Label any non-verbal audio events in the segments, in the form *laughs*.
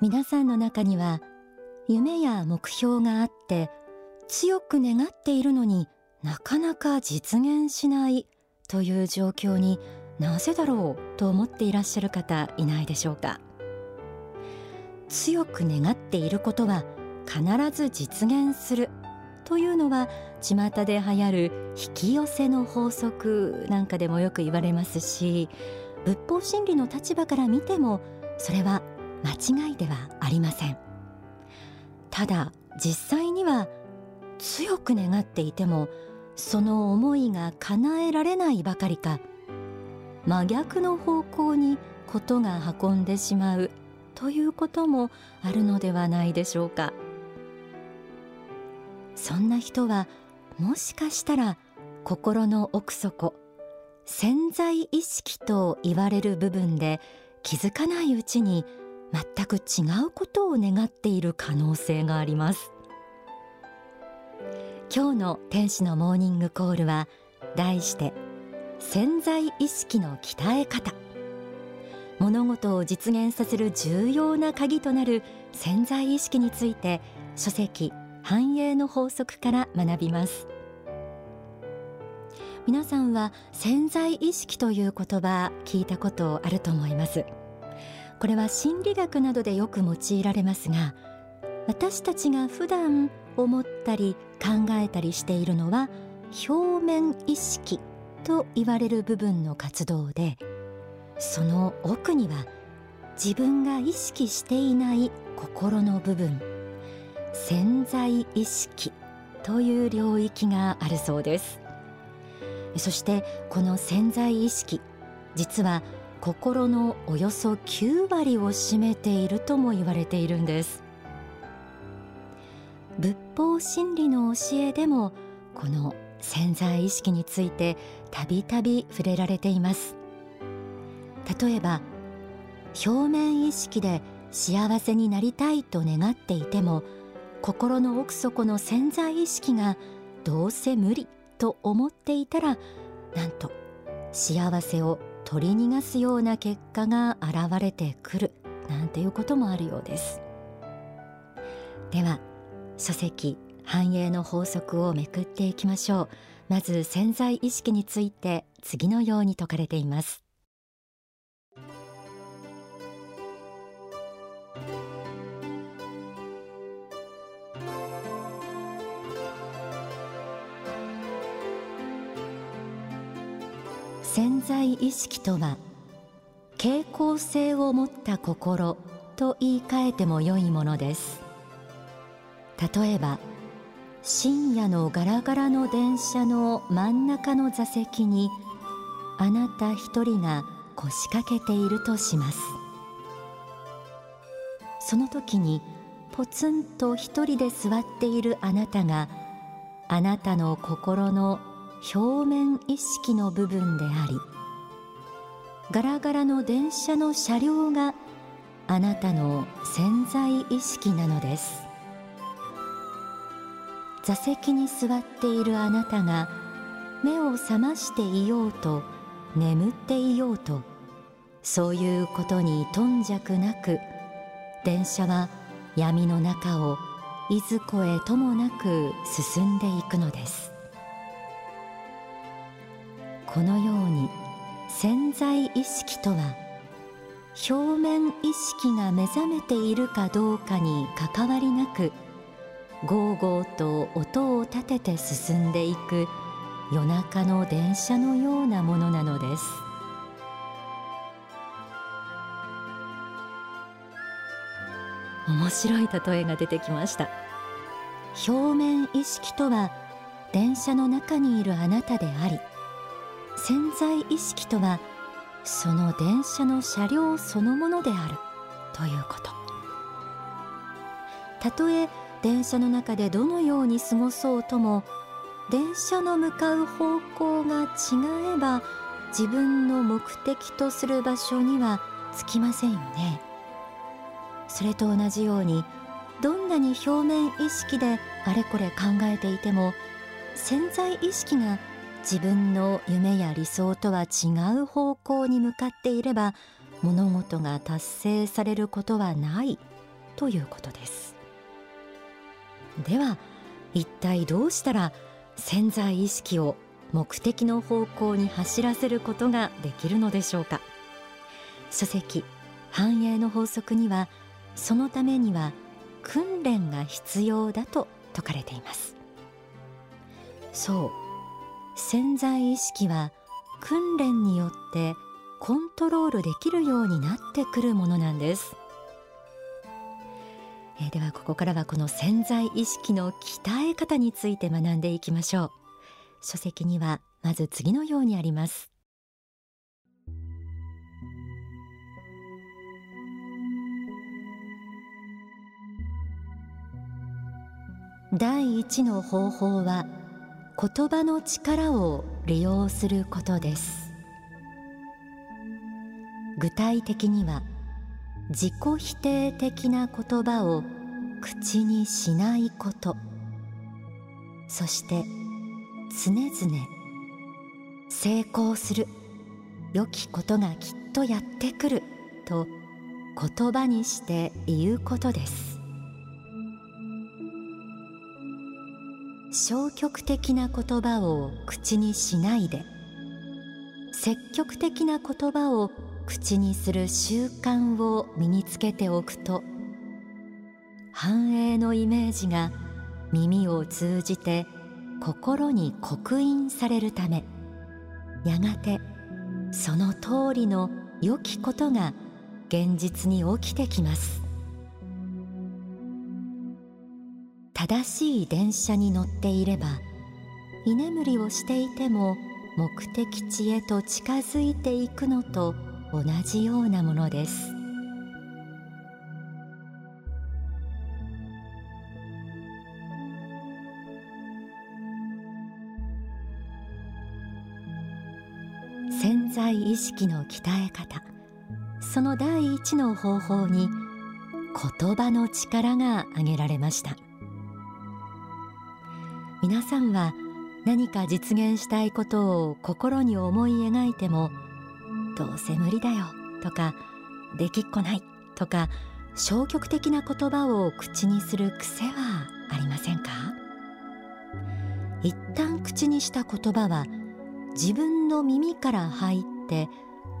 皆さんの中には夢や目標があって強く願っているのになかなか実現しないという状況になぜだろうと思っていらっしゃる方いないでしょうか。強く願っていることは必ず実現するというのは巷で流行る引き寄せの法則なんかでもよく言われますし仏法真理の立場から見てもそれは間違いではありません。ただ実際には強く願っていてもその思いが叶えられないばかりか真逆の方向にことが運んでしまうということもあるのではないでしょうか。そんな人はもしかしたら心の奥底潜在意識と言われる部分で気づかないうちに全く違うことを願っている可能性があります。今日の天使のモーニングコールは題して潜在意識の鍛え方。物事を実現させる重要な鍵となる潜在意識について書籍繁栄の法則から学びます。皆さんは潜在意識という言葉聞いたことあると思います。これは心理学などでよく用いられますが私たちが普段思ったり考えたりしているのは表面意識と言われる部分の活動でその奥には自分が意識していない心の部分潜在意識という領域があるそうです。そしてこの潜在意識実は心のおよそ9割を占めているとも言われているんです。仏法真理の教えでもこの潜在意識についてたびたび触れられています。例えば表面意識で幸せになりたいと願っていても心の奥底の潜在意識がどうせ無理と思っていたらなんと幸せを取り逃がすような結果が現れてくるなんていうこともあるようです。では書籍繁栄の法則をめくっていきましょう。まず潜在意識について次のように説かれています。潜在意識とは傾向性を持った心と言い換えても良いものです。例えば深夜のガラガラの電車の真ん中の座席にあなた一人が腰掛けているとします。その時にポツンと一人で座っているあなたがあなたの心の表面意識の部分でありガラガラの電車の車両があなたの潜在意識なのです。座席に座っているあなたが目を覚ましていようと眠っていようとそういうことに頓着なく電車は闇の中をいずこへともなく進んでいくのです。このように潜在意識とは表面意識が目覚めているかどうかに関わりなくゴーゴーと音を立てて進んでいく夜中の電車のようなものなのです。面白い例えが出てきました。表面意識とは電車の中にいるあなたであり潜在意識とはその電車の車両そのものである。ということ。たとえ電車の中でどのように過ごそうとも電車の向かう方向が違えば自分の目的とする場所には着きませんよね。それと同じようにどんなに表面意識であれこれ考えていても潜在意識が自分の夢や理想とは違う方向に向かっていれば物事が達成されることはないということです。では一体どうしたら潜在意識を目的の方向に走らせることができるのでしょうか。書籍繁栄の法則にはそのためには訓練が必要だと説かれています。そう潜在意識は訓練によってコントロールできるようになってくるものなんです。えー、ではここからはこの潜在意識の鍛え方について学んでいきましょう。書籍にはまず次のようにあります。第一の方法は言葉の力を利用することです。具体的には自己否定的な言葉を口にしないこと。そして常々成功する。良きことがきっとやってくる。と言葉にして言うことです。消極的な言葉を口にしないで。積極的な言葉を口にする習慣を身につけておくと繁栄のイメージが耳を通じて心に刻印されるためやがてその通りの良きことが現実に起きてきます。正しい電車に乗っていれば居眠りをしていても目的地へと近づいていくのと同じようなものです。潜在意識の鍛え方その第一の方法に言葉の力が挙げられました。皆さんは何か実現したいことを心に思い描いてもどうせ無理だよとかできっこないとか消極的な言葉を口にする癖はありませんか？一旦口にした言葉は自分の耳から入って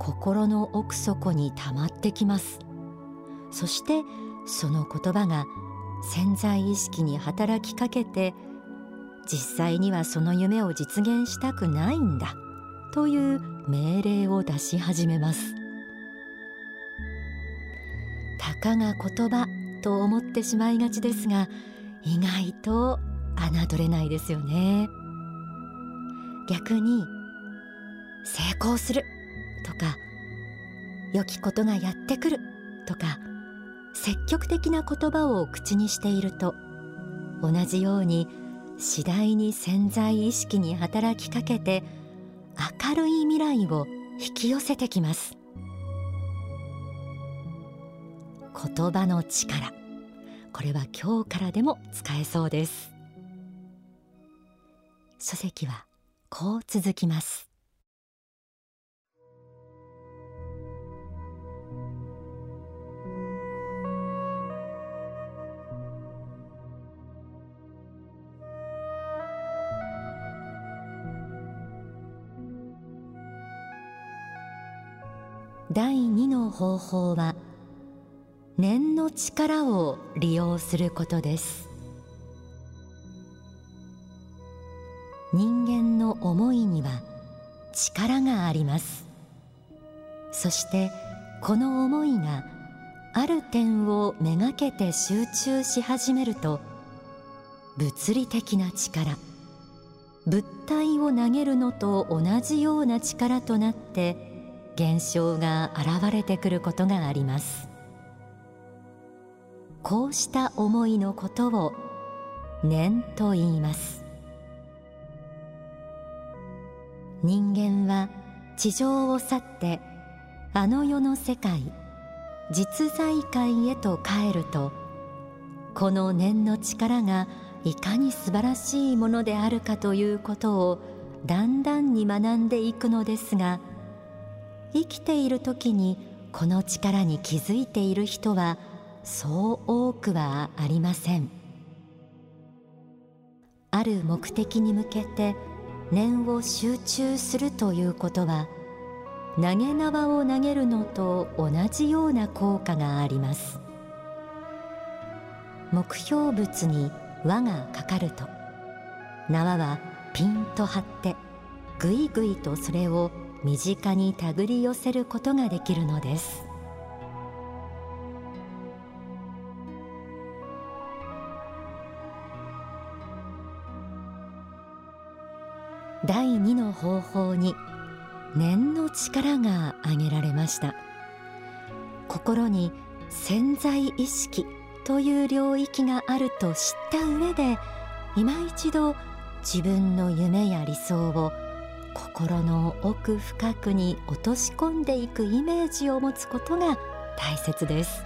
心の奥底に溜まってきます。そしてその言葉が潜在意識に働きかけて実際にはその夢を実現したくないんだという命令を出し始めます。たかが言葉と思ってしまいがちですが意外と侮れないですよね。逆に成功するとか良きことがやってくるとか積極的な言葉を口にしていると同じように次第に潜在意識に働きかけて明るい未来を引き寄せてきます。言葉の力。これは今日からでも使えそうです。書籍はこう続きます。第2の方法は念の力を利用することです。人間の思いには力があります。そしてこの思いがある点をめがけて集中し始めると物理的な力物体を投げるのと同じような力となって現象が現れてくることがあります。こうした思いのことを念と言います。人間は地上を去ってあの世の世界実在界へと帰るとこの念の力がいかに素晴らしいものであるかということをだんだんに学んでいくのですが生きている時にこの力に気づいている人はそう多くはありません。ある目的に向けて念を集中するということは投げ縄を投げるのと同じような効果があります。目標物に輪がかかると縄はピンと張ってぐいぐいとそれを身近に手繰り寄せることができるのです。第2の方法に念の力が挙げられました。心に潜在意識という領域があると知った上で今一度自分の夢や理想を心の奥深くに落とし込んでいくイメージを持つことが大切です。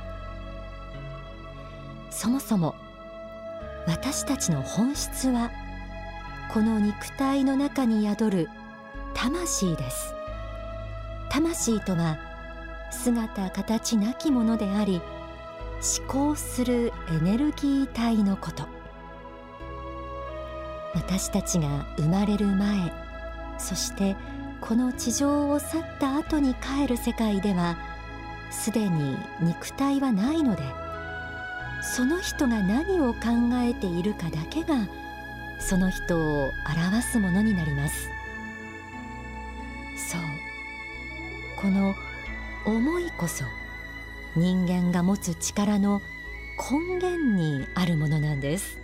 そもそも私たちの本質はこの肉体の中に宿る魂です。魂とは姿形なきものであり思考するエネルギー体のこと。私たちが生まれる前そしてこの地上を去った後に帰る世界ではすでに肉体はないのでその人が何を考えているかだけがその人を表すものになります。そう。この思いこそ人間が持つ力の根源にあるものなんです。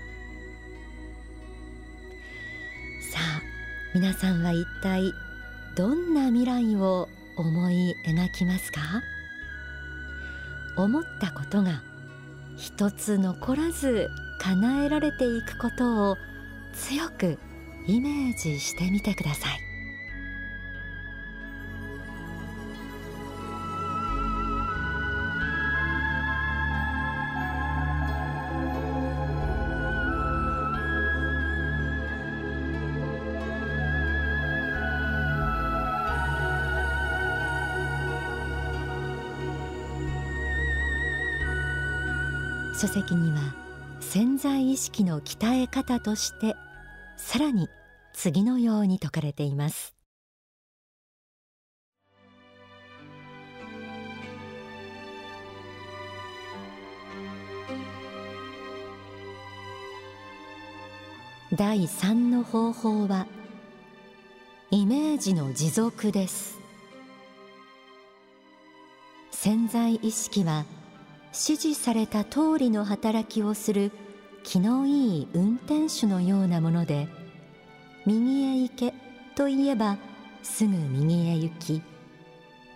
皆さんは一体どんな未来を思い描きますか？思ったことが一つ残らず叶えられていくことを強くイメージしてみてください。書籍には潜在意識の鍛え方としてさらに次のように説かれています。第三の方法はイメージの持続です。潜在意識は指示された通りの働きをする気のいい運転手のようなもので右へ行けと言えばすぐ右へ行き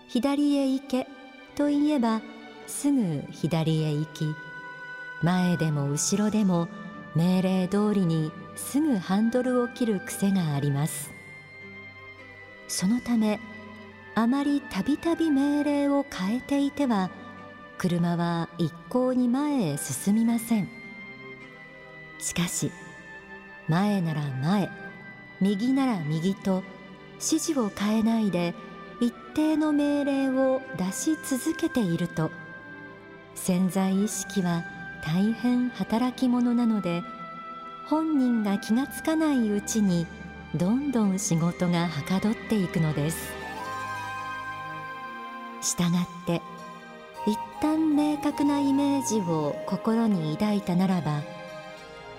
左へ行けと言えばすぐ左へ行き前でも後ろでも命令通りにすぐハンドルを切る癖があります。そのためあまりたびたび命令を変えていては車は一向に前へ進みません。しかし前なら前右なら右と指示を変えないで一定の命令を出し続けていると潜在意識は大変働き者なので本人が気がつかないうちにどんどん仕事がはかどっていくのです。したがって旦明確なイメージを心に抱いたならば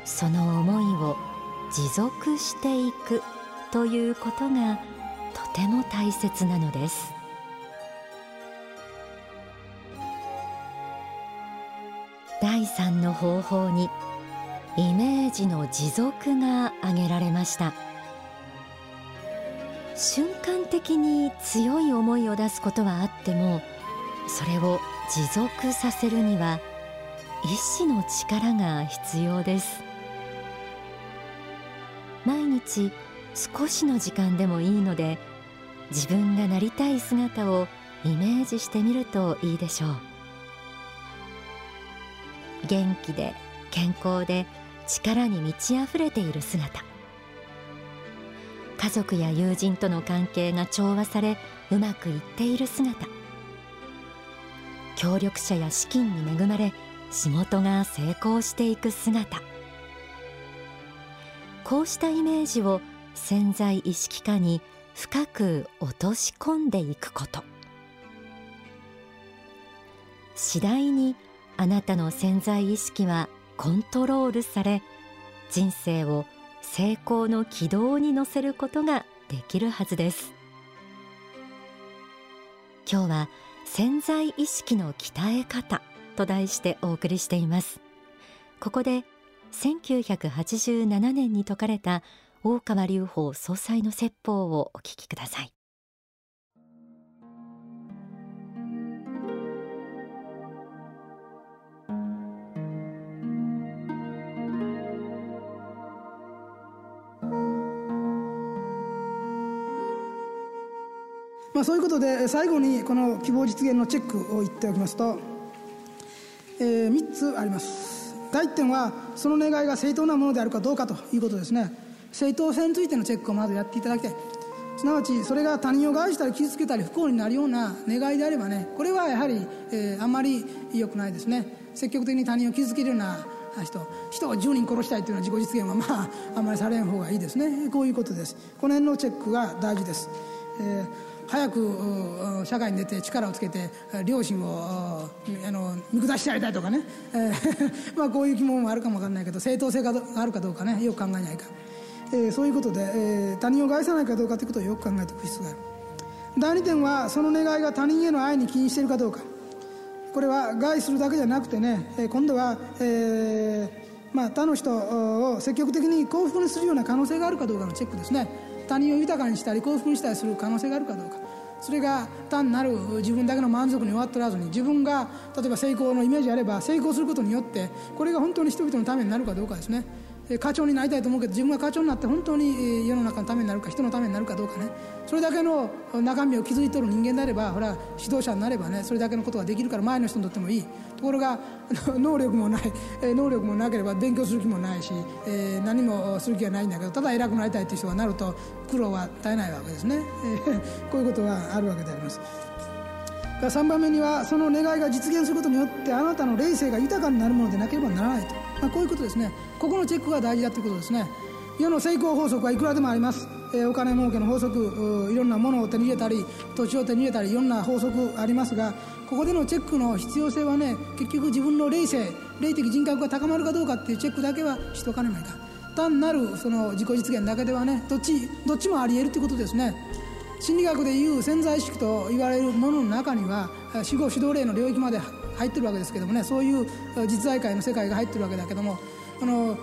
その思いを持続していくということがとても大切なのです。第三の方法にイメージの持続が挙げられました。瞬間的に強い思いを出すことはあってもそれを持続させるには意志の力が必要です。毎日少しの時間でもいいので自分がなりたい姿をイメージしてみるといいでしょう。元気で健康で力に満ち溢れている姿。家族や友人との関係が調和されうまくいっている姿。協力者や資金に恵まれ仕事が成功していく姿。こうしたイメージを潜在意識下に深く落とし込んでいくこと。次第にあなたの潜在意識はコントロールされ人生を成功の軌道に乗せることができるはずです。今日は潜在意識の鍛え方と題してお送りしています。ここで1987年に説かれた大川隆法総裁の説法をお聞きください。そういうことで最後にこの希望実現のチェックを言っておきますと、えー、3つあります。第1点はその願いが正当なものであるかどうかということですね。正当性についてのチェックをまずやっていただきたい。すなわちそれが他人を害したり傷つけたり不幸になるような願いであればねこれはやはり、えー、あまり良くないですね。積極的に他人を傷つけるような人人を10人殺したいというような自己実現はまああんまりされん方がいいですね。こういうことです。この辺のチェックが大事です、えー早く社会に出て力をつけて両親をあの見下してやりたいとかね、*laughs* まあこういう疑問もあるかもわかんないけど正当性があるかどうかね。よく考えないか、えー、そういうことで、えー、他人を害さないかどうかということをよく考えておく必要がある。第2点はその願いが他人への愛に起因しているかどうか。これは害するだけじゃなくてね今度は、えーまあ、他の人を積極的に幸福にするような可能性があるかどうかのチェックですね。他人を豊かにしたり幸福にしたりする可能性があるかどうか。それが単なる自分だけの満足に終わっておらずに自分が例えば成功のイメージあれば成功することによってこれが本当に人々のためになるかどうかですね。課長になりたいと思うけど自分が課長になって本当に世の中のためになるか人のためになるかどうかね。それだけの中身を築いてる人間であればほら指導者になればねそれだけのことができるから前の人にとってもいい。ところが能力もない。能力もなければ勉強する気もないし、えー、何もする気がないんだけどただ偉くなりたいという人がなると苦労は絶えないわけですね、え *laughs* こういうことはあるわけであります。3番目にはその願いが実現することによってあなたの霊性が豊かになるものでなければならないと、まあ、こういうことですね。ここのチェックが大事だということですね。世の成功法則はいくらでもあります、えー、お金儲けの法則いろんなものを手に入れたり土地を手に入れたりいろんな法則ありますがここでのチェックの必要性はね結局自分の霊性霊的人格が高まるかどうかっていうチェックだけはしとかねないか。単なるその自己実現だけではねどっちどっちもありえるということですね。心理学でいう潜在意識と言われるものの中には死後指導霊の領域まで入ってるわけですけどもねそういう実在界の世界が入ってるわけだけどもあの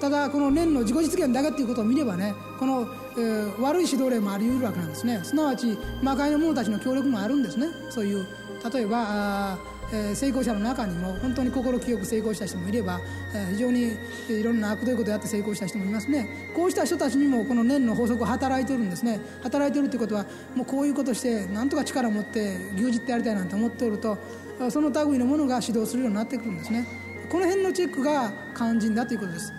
ただこの念の自己実現だけっていうことを見ればねこの、えー、悪い指導例もあり得るわけなんですね。すなわち魔界の者たちの協力もあるんですね。そういう例えば、えー、成功者の中にも本当に心清く成功した人もいれば、えー、非常にいろんな悪どいことをやって成功した人もいますね。こうした人たちにもこの念の法則を働いてるんですね。働いてるってことはもうこういうことしてなんとか力を持って牛耳ってやりたいなんて思っておるとその類のものが指導するようになってくるんですね。この辺のチェックが肝心だということです。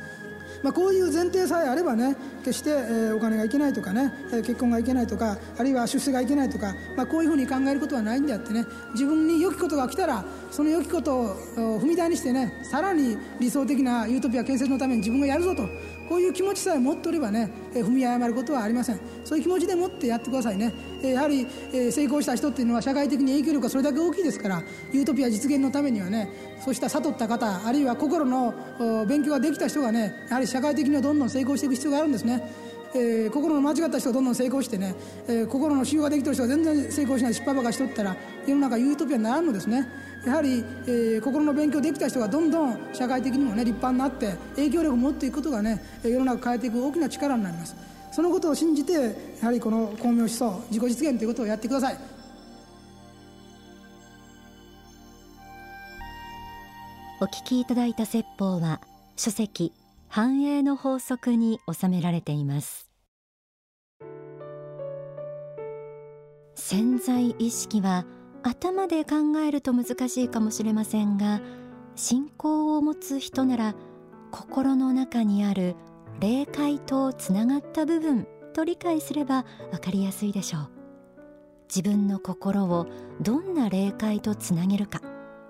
まあ、こういう前提さえあればね決して、えー、お金がいけないとかね、えー、結婚がいけないとかあるいは出世がいけないとか、まあ、こういうふうに考えることはないんであってね自分に良きことが来たらその良きことを踏み台にしてねさらに理想的なユートピア建設のために自分がやるぞとこういう気持ちさえ持っておればね、踏み誤ることはありません。そういう気持ちでもってやってくださいね、やはり、成功した人っていうのは社会的に影響力がそれだけ大きいですからユートピア実現のためにはねそうした悟った方あるいは心の勉強ができた人がねやはり社会的にはどんどん成功していく必要があるんですね。えー、心の間違った人がどんどん成功してね、えー、心の修行ができてる人が全然成功しない失敗ばかしとったら世の中ユートピアにならんのですね。やはり、えー、心の勉強できた人がどんどん社会的にもね立派になって影響力を持っていくことがね世の中変えていく大きな力になります。そのことを信じてやはりこの光明思想自己実現ということをやってください。お聞きいただいた説法は書籍繁栄の法則に収められています。潜在意識は頭で考えると難しいかもしれませんが信仰を持つ人なら心の中にある霊界とつながった部分と理解すれば分かりやすいでしょう。自分の心をどんな霊界とつなげるか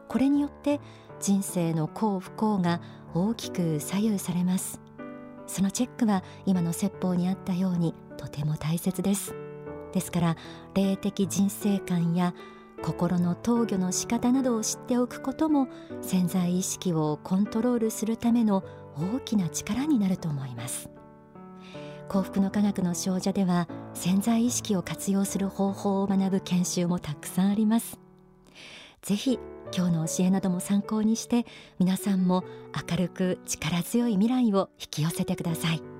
これによって人生の幸不幸が大きく左右されます。そのチェックは今の説法にあったようにとても大切です。ですから霊的人生観や心の投御の仕方などを知っておくことも潜在意識をコントロールするための大きな力になると思います。幸福の科学の少女では潜在意識を活用する方法を学ぶ研修もたくさんあります。ぜひ今日の教えなども参考にして皆さんも明るく力強い未来を引き寄せてください。